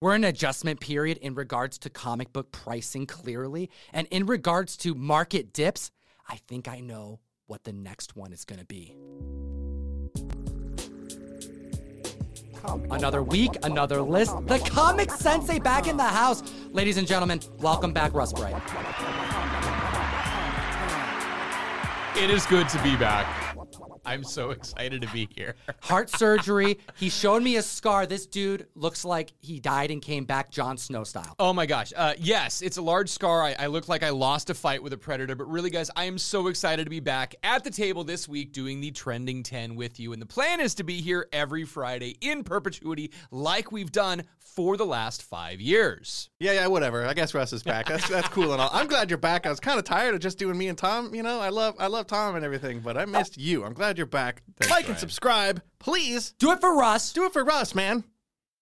We're in an adjustment period in regards to comic book pricing, clearly. And in regards to market dips, I think I know what the next one is going to be. Another week, another list. The Comic Sensei back in the house. Ladies and gentlemen, welcome back, Russ Bright. It is good to be back. I'm so excited to be here. Heart surgery. He showed me a scar. This dude looks like he died and came back Jon Snow style. Oh my gosh. Uh, yes, it's a large scar. I, I look like I lost a fight with a predator, but really, guys, I am so excited to be back at the table this week doing the trending 10 with you. And the plan is to be here every Friday in perpetuity, like we've done for the last five years. Yeah, yeah, whatever. I guess Russ is back. That's that's cool and all. I'm glad you're back. I was kind of tired of just doing me and Tom. You know, I love I love Tom and everything, but I missed you. I'm glad you're back. Thanks, like and Ryan. subscribe, please. Do it for Russ. Do it for Russ, man.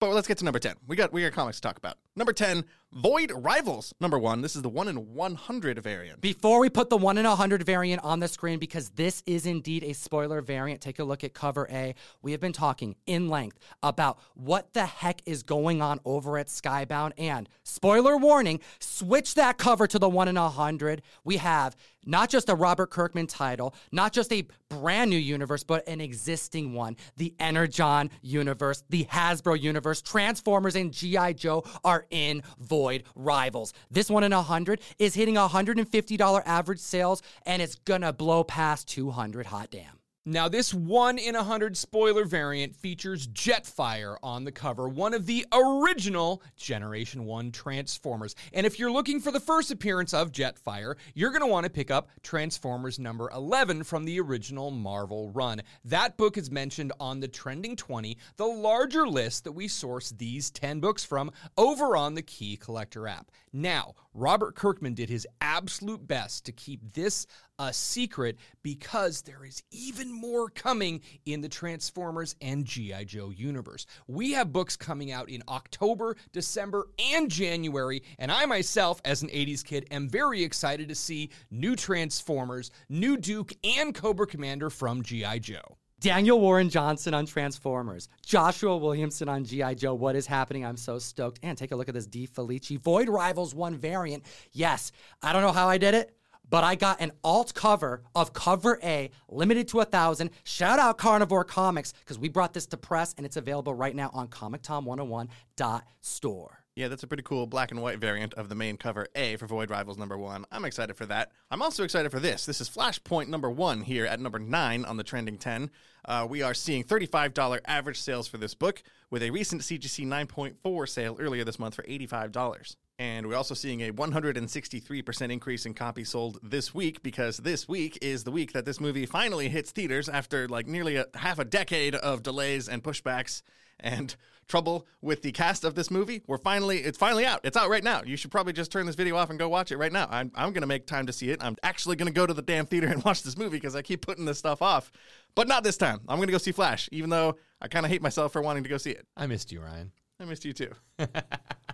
But let's get to number 10. We got we got comics to talk about. Number 10, Void Rivals. Number 1. This is the 1 in 100 variant. Before we put the 1 in 100 variant on the screen, because this is indeed a spoiler variant, take a look at cover A. We have been talking in length about what the heck is going on over at Skybound. And spoiler warning, switch that cover to the 1 in 100. We have not just a Robert Kirkman title, not just a brand new universe, but an existing one. The Energon universe, the Hasbro universe, Transformers, and G.I. Joe are in Void Rivals. This one in 100 is hitting $150 average sales, and it's gonna blow past 200 hot damn. Now, this 1 in a 100 spoiler variant features Jetfire on the cover, one of the original Generation 1 Transformers. And if you're looking for the first appearance of Jetfire, you're going to want to pick up Transformers number 11 from the original Marvel run. That book is mentioned on the Trending 20, the larger list that we source these 10 books from over on the Key Collector app. Now, Robert Kirkman did his absolute best to keep this a secret because there is even more coming in the Transformers and G.I. Joe universe. We have books coming out in October, December, and January, and I myself, as an 80s kid, am very excited to see new Transformers, new Duke, and Cobra Commander from G.I. Joe. Daniel Warren Johnson on Transformers, Joshua Williamson on G.I. Joe. What is happening? I'm so stoked. And take a look at this De Felici Void Rivals 1 variant. Yes, I don't know how I did it, but I got an alt cover of cover A, limited to a thousand. Shout out Carnivore Comics, because we brought this to press and it's available right now on ComicTom101.store. Yeah, that's a pretty cool black and white variant of the main cover A for Void Rivals number one. I'm excited for that. I'm also excited for this. This is Flashpoint number one here at number nine on the trending 10. Uh, we are seeing $35 average sales for this book with a recent CGC 9.4 sale earlier this month for $85. And we're also seeing a 163% increase in copies sold this week because this week is the week that this movie finally hits theaters after like nearly a half a decade of delays and pushbacks and trouble with the cast of this movie. We're finally, it's finally out. It's out right now. You should probably just turn this video off and go watch it right now. I'm, I'm going to make time to see it. I'm actually going to go to the damn theater and watch this movie because I keep putting this stuff off. But not this time. I'm going to go see Flash, even though I kind of hate myself for wanting to go see it. I missed you, Ryan. I missed you too.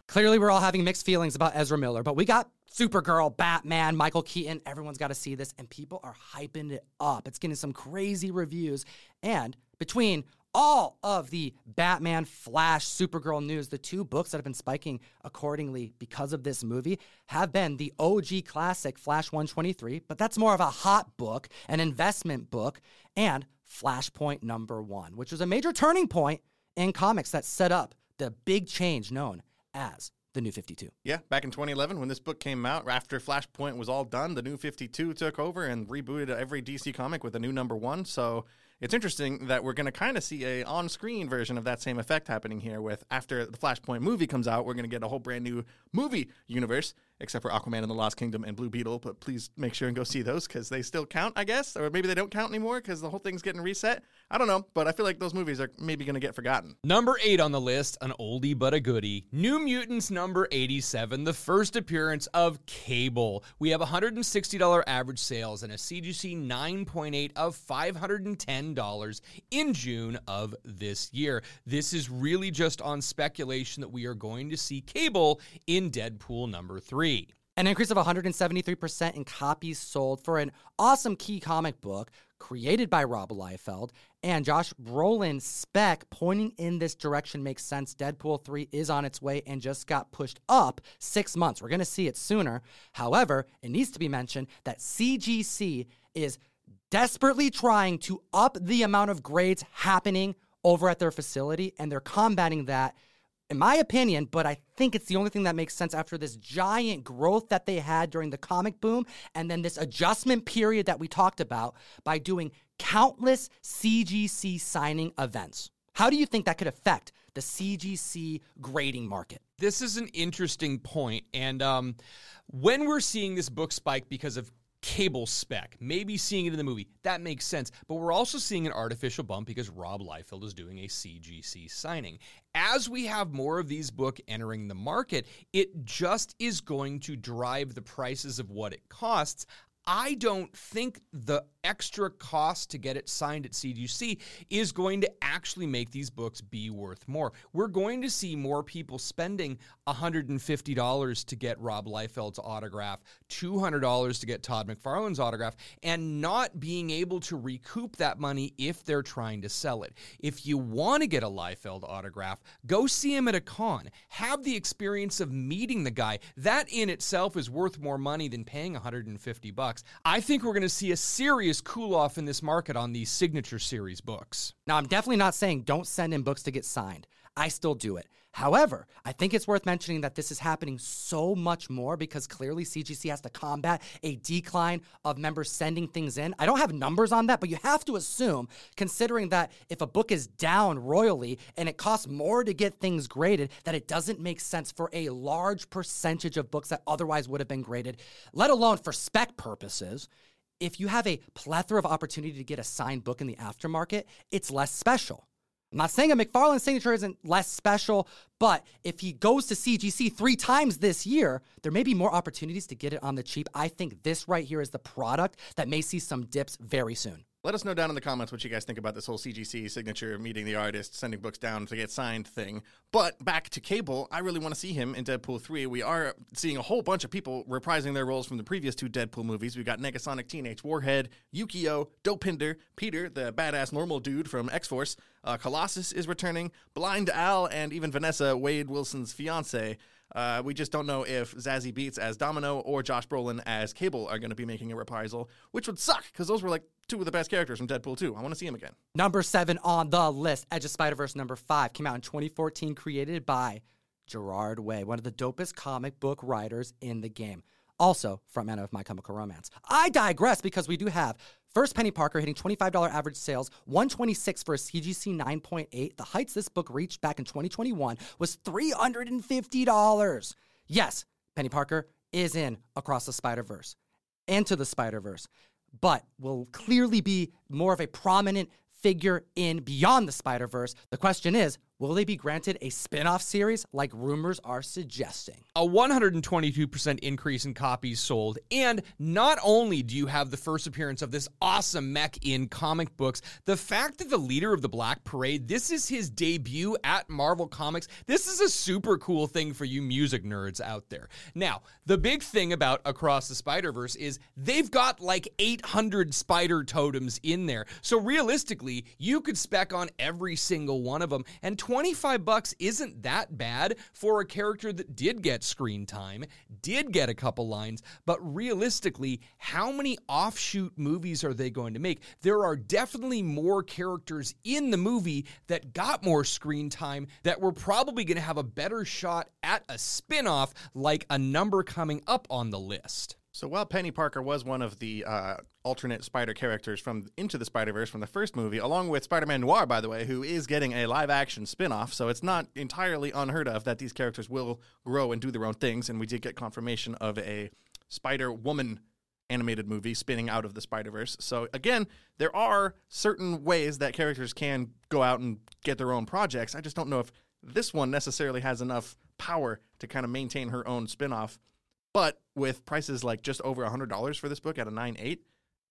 Clearly, we're all having mixed feelings about Ezra Miller, but we got Supergirl, Batman, Michael Keaton. Everyone's got to see this, and people are hyping it up. It's getting some crazy reviews. And between all of the Batman, Flash, Supergirl news, the two books that have been spiking accordingly because of this movie have been the OG classic Flash 123, but that's more of a hot book, an investment book, and Flashpoint number one, which was a major turning point in comics that set up the big change known as the New 52. Yeah, back in 2011 when this book came out, after Flashpoint was all done, the new 52 took over and rebooted every DC comic with a new number one. So it's interesting that we're going to kind of see a on-screen version of that same effect happening here. With after the Flashpoint movie comes out, we're going to get a whole brand new movie universe, except for Aquaman and the Lost Kingdom and Blue Beetle. But please make sure and go see those because they still count, I guess, or maybe they don't count anymore because the whole thing's getting reset. I don't know, but I feel like those movies are maybe going to get forgotten. Number eight on the list, an oldie but a goodie. New Mutants number 87, the first appearance of Cable. We have $160 average sales and a CGC 9.8 of $510 in June of this year. This is really just on speculation that we are going to see Cable in Deadpool number three. An increase of 173% in copies sold for an awesome key comic book created by Rob Liefeld, and Josh Brolin spec pointing in this direction makes sense. Deadpool 3 is on its way and just got pushed up six months. We're going to see it sooner. However, it needs to be mentioned that CGC is desperately trying to up the amount of grades happening over at their facility, and they're combating that in my opinion, but I think it's the only thing that makes sense after this giant growth that they had during the comic boom and then this adjustment period that we talked about by doing countless CGC signing events. How do you think that could affect the CGC grading market? This is an interesting point, and um, when we're seeing this book spike because of cable spec, maybe seeing it in the movie. That makes sense. But we're also seeing an artificial bump because Rob Liefeld is doing a CGC signing. As we have more of these book entering the market, it just is going to drive the prices of what it costs. I don't think the extra cost to get it signed at CGC is going to actually make these books be worth more. We're going to see more people spending $150 to get Rob Liefeld's autograph, $200 to get Todd McFarlane's autograph, and not being able to recoup that money if they're trying to sell it. If you want to get a Liefeld autograph, go see him at a con. Have the experience of meeting the guy. That in itself is worth more money than paying 150 bucks. I think we're going to see a serious cool off in this market on these signature series books. Now, I'm definitely not saying don't send in books to get signed. I still do it. However, I think it's worth mentioning that this is happening so much more because clearly CGC has to combat a decline of members sending things in. I don't have numbers on that, but you have to assume, considering that if a book is down royally and it costs more to get things graded, that it doesn't make sense for a large percentage of books that otherwise would have been graded, let alone for spec purposes if you have a plethora of opportunity to get a signed book in the aftermarket, it's less special. I'm not saying a McFarlane signature isn't less special, but if he goes to CGC three times this year, there may be more opportunities to get it on the cheap. I think this right here is the product that may see some dips very soon. Let us know down in the comments what you guys think about this whole CGC signature, meeting the artist, sending books down to get signed thing. But back to Cable, I really want to see him in Deadpool 3. We are seeing a whole bunch of people reprising their roles from the previous two Deadpool movies. We've got Negasonic Teenage Warhead, Yukio, Dopinder, Peter, the badass normal dude from X Force, uh, Colossus is returning, Blind Al, and even Vanessa, Wade Wilson's fiance. Uh, we just don't know if Zazie Beetz as Domino or Josh Brolin as Cable are going to be making a reprisal, which would suck because those were like two of the best characters from Deadpool 2. I want to see him again. Number seven on the list, Edge of Spider Verse number five, came out in 2014, created by Gerard Way, one of the dopest comic book writers in the game. Also, frontman of My Chemical Romance. I digress because we do have First, Peni Parker hitting $25 average sales, 126 for a CGC 9.8. The heights this book reached back in 2021 was $350. Yes, Peni Parker is in Across the Spider Verse, Into the Spider Verse, but will clearly be more of a prominent figure in Beyond the Spider Verse. The question is, Will they be granted a spin off series like rumors are suggesting? A 122% increase in copies sold. And not only do you have the first appearance of this awesome mech in comic books, the fact that the leader of the Black Parade, this is his debut at Marvel Comics, this is a super cool thing for you music nerds out there. Now, the big thing about Across the Spider Verse is they've got like 800 spider totems in there. So realistically, you could spec on every single one of them. And 25 bucks isn't that bad for a character that did get screen time, did get a couple lines, but realistically, how many offshoot movies are they going to make? There are definitely more characters in the movie that got more screen time that were probably going to have a better shot at a spin-off like a number coming up on the list. So while Peni Parker was one of the uh, alternate Spider characters from Into the Spider Verse from the first movie, along with Spider Man Noir, by the way, who is getting a live action spin off, so it's not entirely unheard of that these characters will grow and do their own things. And we did get confirmation of a Spider Woman animated movie spinning out of the Spider Verse. So again, there are certain ways that characters can go out and get their own projects. I just don't know if this one necessarily has enough power to kind of maintain her own spin off but with prices like just over $100 for this book at a 9.8,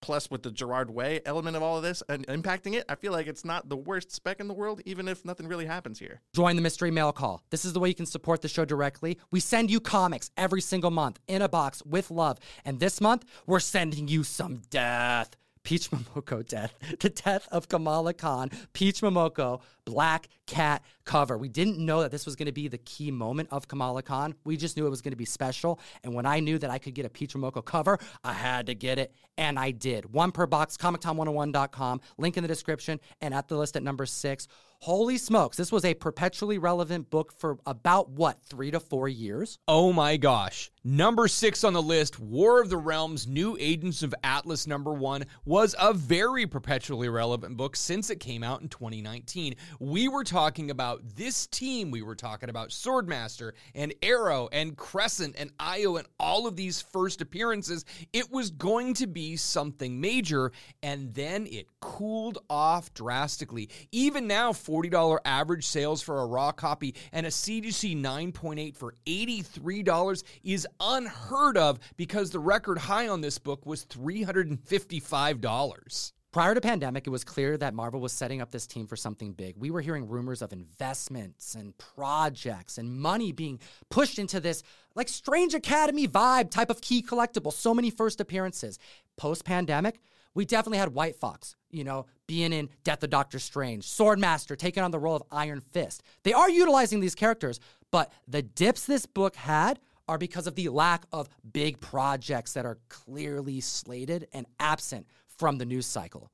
plus with the Gerard Way element of all of this and impacting it, I feel like it's not the worst spec in the world, even if nothing really happens here. Join the mystery mail call. This is the way you can support the show directly. We send you comics every single month in a box with love. And this month, we're sending you some death. Peach Momoko death, the death of Kamala Khan, Peach Momoko, Black Cat cover. We didn't know that this was going to be the key moment of Kamala Khan. We just knew it was going to be special. And when I knew that I could get a Peach Momoko cover, I had to get it. And I did. One per box, ComicTime101.com, link in the description, and at the list at number six. Holy smokes, this was a perpetually relevant book for about what, three to four years? Oh my gosh. Number six on the list, War of the Realms New Agents of Atlas number one, was a very perpetually relevant book since it came out in 2019. We were talking about this team, we were talking about Swordmaster and Aero and Crescent and Io and all of these first appearances. It was going to be something major, and then it cooled off drastically. Even now, $40 average sales for a raw copy and a CGC 9.8 for $83 is unheard of because the record high on this book was $355. Prior to pandemic, it was clear that Marvel was setting up this team for something big. We were hearing rumors of investments and projects and money being pushed into this like strange academy vibe type of key collectible. So many first appearances. Post pandemic, we definitely had White Fox, you know, being in Death of Doctor Strange, Swordmaster taking on the role of Iron Fist. They are utilizing these characters, but the dips this book had are because of the lack of big projects that are clearly slated and absent from the news cycle.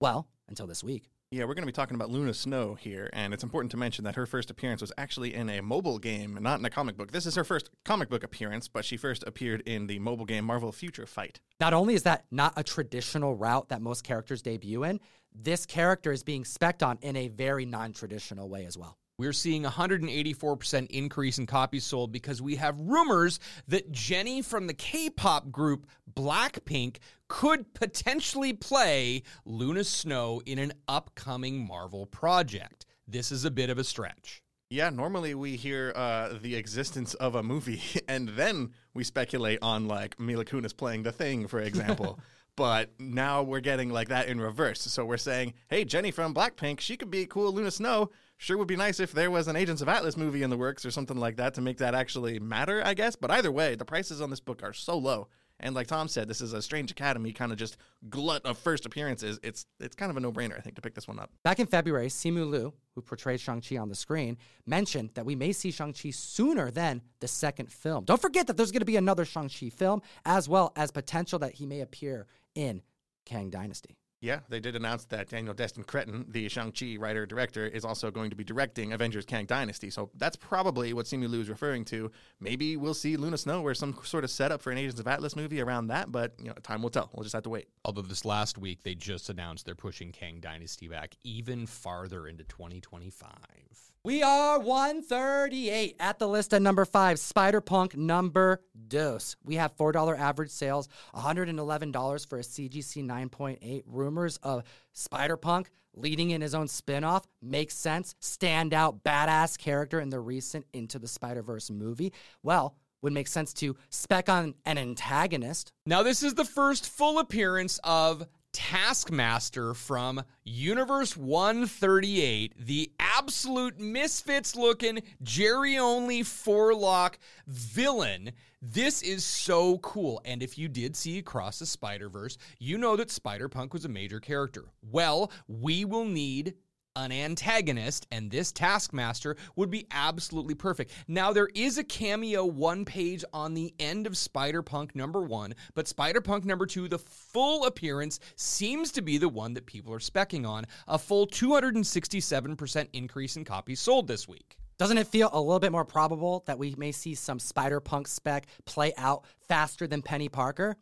Well, until this week. Yeah, we're going to be talking about Luna Snow here, and it's important to mention that her first appearance was actually in a mobile game, not in a comic book. This is her first comic book appearance, but she first appeared in the mobile game Marvel Future Fight. Not only is that not a traditional route that most characters debut in, this character is being specced on in a very non traditional way as well. We're seeing 184% increase in copies sold because we have rumors that Jennie from the K pop group Blackpink could potentially play Luna Snow in an upcoming Marvel project. This is a bit of a stretch. Yeah, normally we hear uh, the existence of a movie and then we speculate on like Mila Kunis playing The Thing, for example. but now we're getting like that in reverse. So we're saying, hey, Jennie from Blackpink, she could be cool Luna Snow. Sure would be nice if there was an Agents of Atlas movie in the works or something like that to make that actually matter, I guess. But either way, the prices on this book are so low. And like Tom said, this is a Strange Academy kind of just glut of first appearances. It's it's kind of a no brainer, I think, to pick this one up. Back in February, Simu Liu, who portrayed Shang-Chi on the screen, mentioned that we may see Shang-Chi sooner than the second film. Don't forget that there's going to be another Shang-Chi film, as well as potential that he may appear in Kang Dynasty. Yeah, they did announce that Daniel Destin Cretton, the Shang-Chi writer director, is also going to be directing Avengers Kang Dynasty. So that's probably what Simu Liu is referring to. Maybe we'll see Luna Snow or some sort of setup for an Agents of Atlas movie around that, but you know, time will tell. We'll just have to wait. Although this last week they just announced they're pushing Kang Dynasty back even farther into 2025. We are 138 at the list at number five, Spider Punk number dos. We have $4 average sales, $111 for a CGC 9.8. Rumors of Spider Punk leading in his own spinoff makes sense. Standout, badass character in the recent Into the Spider Verse movie. Well, would make sense to spec on an antagonist. Now, this is the first full appearance of Taskmaster from Universe 138, the absolute misfits looking, Jerry only four-lock villain. This is so cool. And if you did see Across the Spider Verse, you know that Spider Punk was a major character. Well, we will need an antagonist, and this Taskmaster would be absolutely perfect. Now, there is a cameo one page on the end of Spider Punk number one, but Spider Punk number two, the full appearance, seems to be the one that people are specking on. A full 267% increase in copies sold this week. Doesn't it feel a little bit more probable that we may see some Spider Punk spec play out faster than Peni Parker?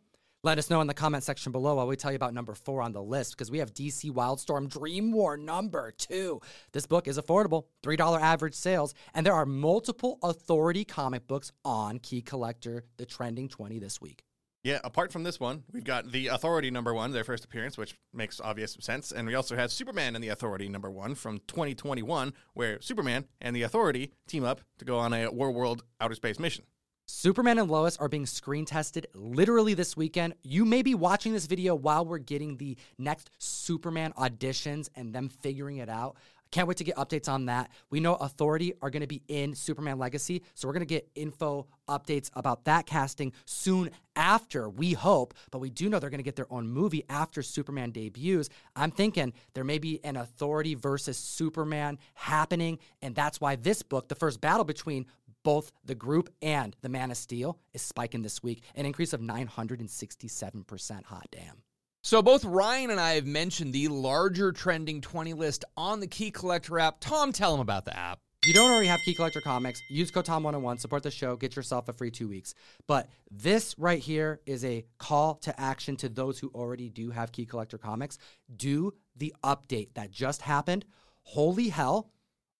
Let us know in the comment section below while we tell you about number four on the list because we have DC Wildstorm Dream War number two. This book is affordable, $3 average sales, and there are multiple authority comic books on Key Collector, the trending 20 this week. Yeah, apart from this one, we've got the Authority number one, their first appearance, which makes obvious sense. And we also have Superman and the Authority number one from 2021, where Superman and the Authority team up to go on a War World outer space mission. Superman and Lois are being screen tested literally this weekend. You may be watching this video while we're getting the next Superman auditions and them figuring it out. Can't wait to get updates on that. We know Authority are going to be in Superman Legacy, so we're going to get info updates about that casting soon after, we hope, but we do know they're going to get their own movie after Superman debuts. I'm thinking there may be an Authority versus Superman happening, and that's why this book, the first battle between both the group and the Man of Steel, is spiking this week, an increase of 967%. Hot damn. So both Ryan and I have mentioned the larger trending 20 list on the Key Collector app. Tom, tell them about the app. If you don't already have Key Collector Comics, use code TOM101, support the show, get yourself a free two weeks. But this right here is a call to action to those who already do have Key Collector Comics. Do the update that just happened. Holy hell,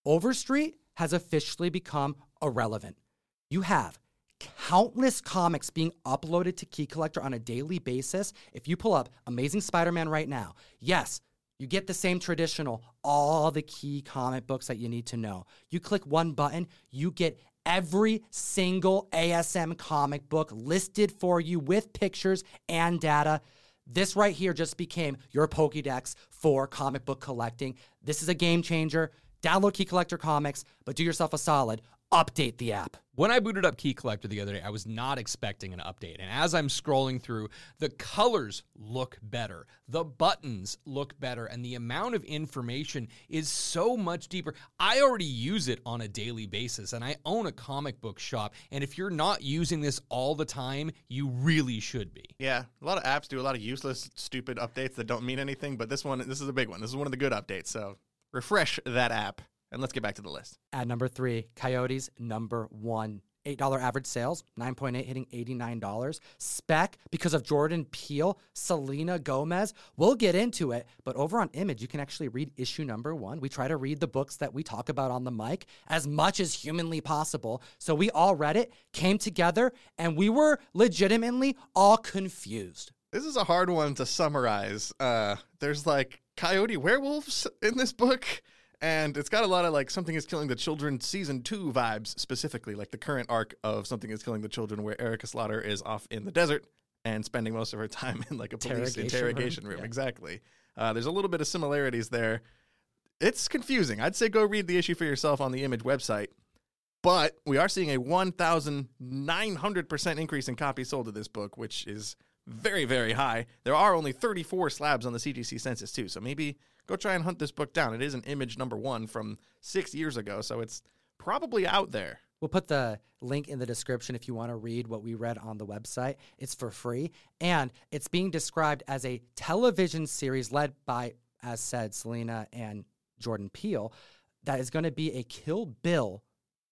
Overstreet has officially become irrelevant. You have countless comics being uploaded to Key Collector on a daily basis. If you pull up Amazing Spider Man right now, yes, you get the same traditional, all the key comic books that you need to know. You click one button, you get every single ASM comic book listed for you with pictures and data. This right here just became your Pokédex for comic book collecting. This is a game changer. Download Key Collector Comics, but do yourself a solid update the app. When I booted up Key Collector the other day, I was not expecting an update. And as I'm scrolling through, the colors look better, the buttons look better, and the amount of information is so much deeper. I already use it on a daily basis, and I own a comic book shop. And if you're not using this all the time, you really should be. Yeah, a lot of apps do a lot of useless, stupid updates that don't mean anything, but this one, this is a big one. This is one of the good updates. So refresh that app. And let's get back to the list. At number three, Coyotes, number one. $8 average sales, 9.8 hitting $89. Spec, because of Jordan Peele, Selena Gomez. We'll get into it, but over on Image, you can actually read issue number one. We try to read the books that we talk about on the mic as much as humanly possible. So we all read it, came together, and we were legitimately all confused. This is a hard one to summarize. Uh, there's like coyote werewolves in this book and it's got a lot of like something is killing the children season two vibes specifically like the current arc of something is killing the children where erica slaughter is off in the desert and spending most of her time in like a police Interrogation interrogation room. room, Yeah. exactly. Uh, there's a little bit of similarities there. It's confusing. I'd say go read the issue for yourself on the image website but we are seeing a 1900% increase in copies sold of this book which is very very high. There are only 34 slabs on the cgc census too so maybe go try and hunt this book down. It is an image number one from six years ago, so it's probably out there. We'll put the link in the description if you want to read what we read on the website. It's for free. And it's being described as a television series led by, as said, Selena and Jordan Peele, that is going to be a Kill Bill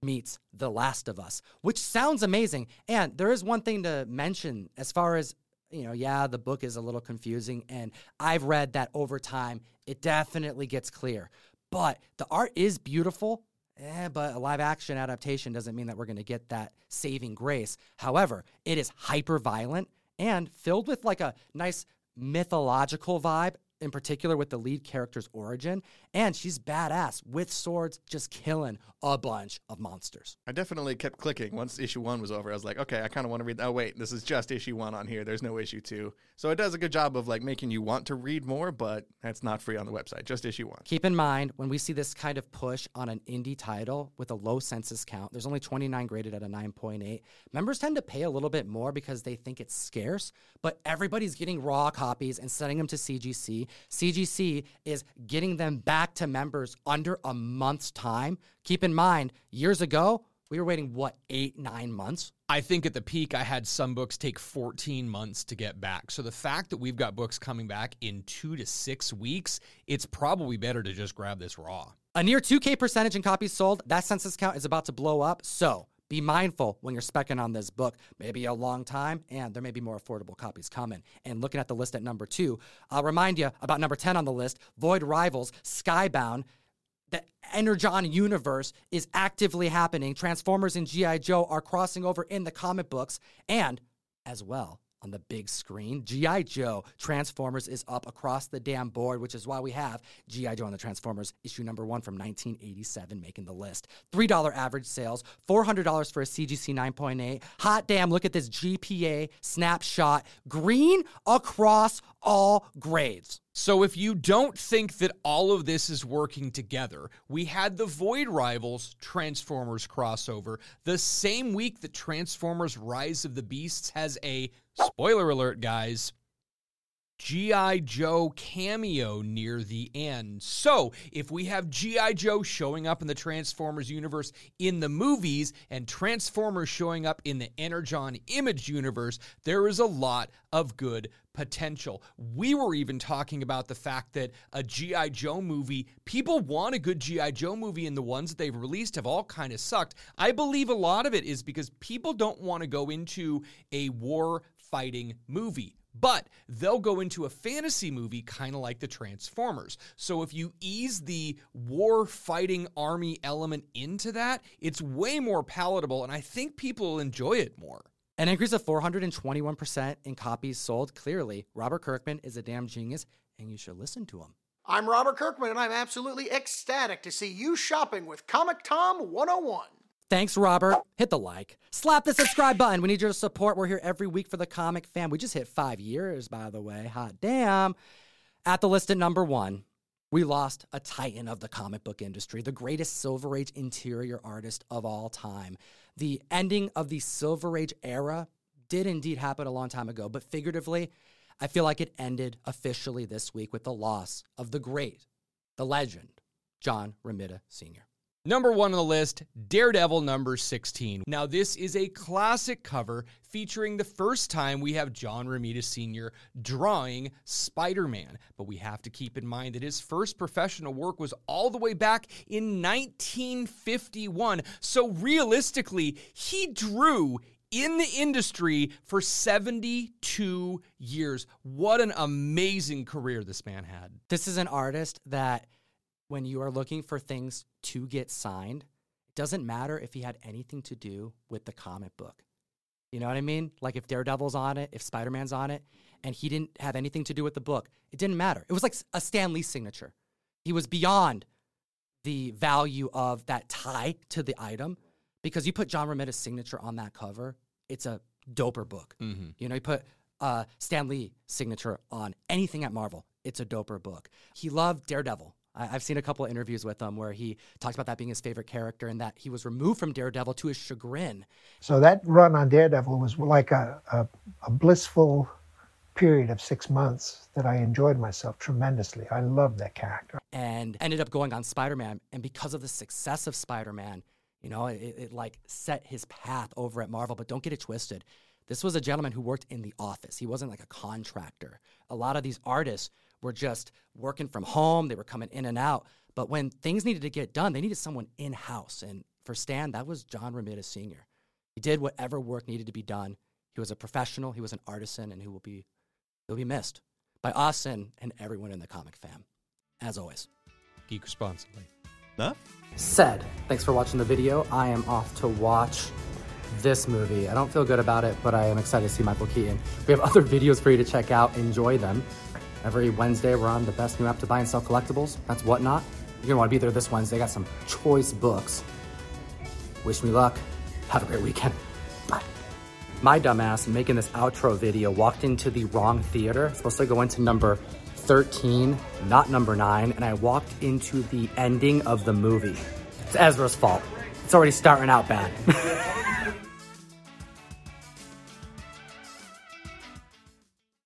meets The Last of Us, which sounds amazing. And there is one thing to mention as far as you know, yeah, the book is a little confusing, and I've read that over time, it definitely gets clear. But the art is beautiful, eh, but a live action adaptation doesn't mean that we're going to get that saving grace. However, it is hyper violent and filled with like a nice mythological vibe, in particular with the lead character's origin. And she's badass with swords, just killing a bunch of monsters. I definitely kept clicking once issue one was over. I was like, okay, I kind of want to read. Oh wait, this is just issue one on here. There's no issue two. So it does a good job of like making you want to read more, but that's not free on the website. Just issue one. Keep in mind when we see this kind of push on an indie title with a low census count, there's only 29 graded at a 9.8. Members tend to pay a little bit more because they think it's scarce, but everybody's getting raw copies and sending them to CGC. CGC is getting them back to members under a month's time. Keep in mind, years ago, we were waiting, what, eight, nine months? I think at the peak, I had some books take 14 months to get back. So the fact that we've got books coming back in two to six weeks, it's probably better to just grab this raw. A near 2K percentage in copies sold, that census count is about to blow up. So be mindful when you're specking on this book. Maybe a long time, and there may be more affordable copies coming. And looking at the list at number two, I'll remind you about number 10 on the list Void Rivals, Skybound. The Energon universe is actively happening. Transformers and G.I. Joe are crossing over in the comic books. And as well, on the big screen, G.I. Joe Transformers is up across the damn board, which is why we have G.I. Joe and the Transformers issue number one from 1987 making the list. $3 average sales, $400 for a CGC 9.8. Hot damn, look at this GPA snapshot. Green across all grades. So, if you don't think that all of this is working together, we had the Void Rivals Transformers crossover the same week that Transformers Rise of the Beasts has a spoiler alert, guys G.I. Joe cameo near the end. So, if we have G.I. Joe showing up in the Transformers universe in the movies and Transformers showing up in the Energon Image universe, there is a lot of good potential. We were even talking about the fact that a G.I. Joe movie, people want a good G.I. Joe movie, and the ones that they've released have all kind of sucked. I believe a lot of it is because people don't want to go into a war fighting movie but they'll go into a fantasy movie kind of like the Transformers. So if you ease the war fighting army element into that, it's way more palatable, and I think people will enjoy it more. An increase of 421% in copies sold. Clearly, Robert Kirkman is a damn genius, and you should listen to him. I'm Robert Kirkman, and I'm absolutely ecstatic to see you shopping with Comic Tom 101. Thanks, Robert. Hit the like. Slap the subscribe button. We need your support. We're here every week for the comic fam. We just hit five years, by the way. Hot damn. At the list at number one, we lost a titan of the comic book industry, the greatest Silver Age interior artist of all time. The ending of the Silver Age era did indeed happen a long time ago, but figuratively, I feel like it ended officially this week with the loss of the great, the legend, John Romita Sr. Number one on the list, Daredevil number 16. Now, this is a classic cover featuring the first time we have John Romita Sr. drawing Spider Man. But we have to keep in mind that his first professional work was all the way back in 1951. So, realistically, he drew in the industry for 72 years. What an amazing career this man had. This is an artist that when you are looking for things to get signed, it doesn't matter if he had anything to do with the comic book. You know what I mean? Like if Daredevil's on it, if Spider Man's on it, and he didn't have anything to do with the book, it didn't matter. It was like a Stan Lee signature. He was beyond the value of that tie to the item because you put John Romita's signature on that cover, it's a doper book. Mm-hmm. You know, you put uh, Stan Lee signature on anything at Marvel, it's a doper book. He loved Daredevil. I, have seen a couple of interviews with him where he talks about that being his favorite character and that he was removed from Daredevil to his chagrin. So that run on Daredevil was like a, a, a blissful period of six months that I enjoyed myself tremendously. I loved that character. And ended up going on Spider Man. And because of the success of Spider Man, you know, it, it like set his path over at Marvel. But don't get it twisted. This was a gentleman who worked in the office. He wasn't like a contractor. A lot of these artists were just working from home, they were coming in and out. But when things needed to get done, they needed someone in house. And for Stan, that was John Romita Sr. He did whatever work needed to be done. He was a professional, he was an artisan, and he will be, he'll be missed by us and, and everyone in the comic fam. As always, geek responsibly. Huh? Said, thanks for watching the video. I am off to watch this movie. I don't feel good about it, but I am excited to see Michael Keaton. We have other videos for you to check out. Enjoy them. Every Wednesday, we're on the best new app to buy and sell collectibles. That's Whatnot. You're gonna wanna be there this Wednesday. Got some choice books. Wish me luck. Have a great weekend. Bye. My dumbass making this outro video walked into the wrong theater. Supposed to go into number 13, not number 9, and I walked into the ending of the movie. It's Ezra's fault. It's already starting out bad.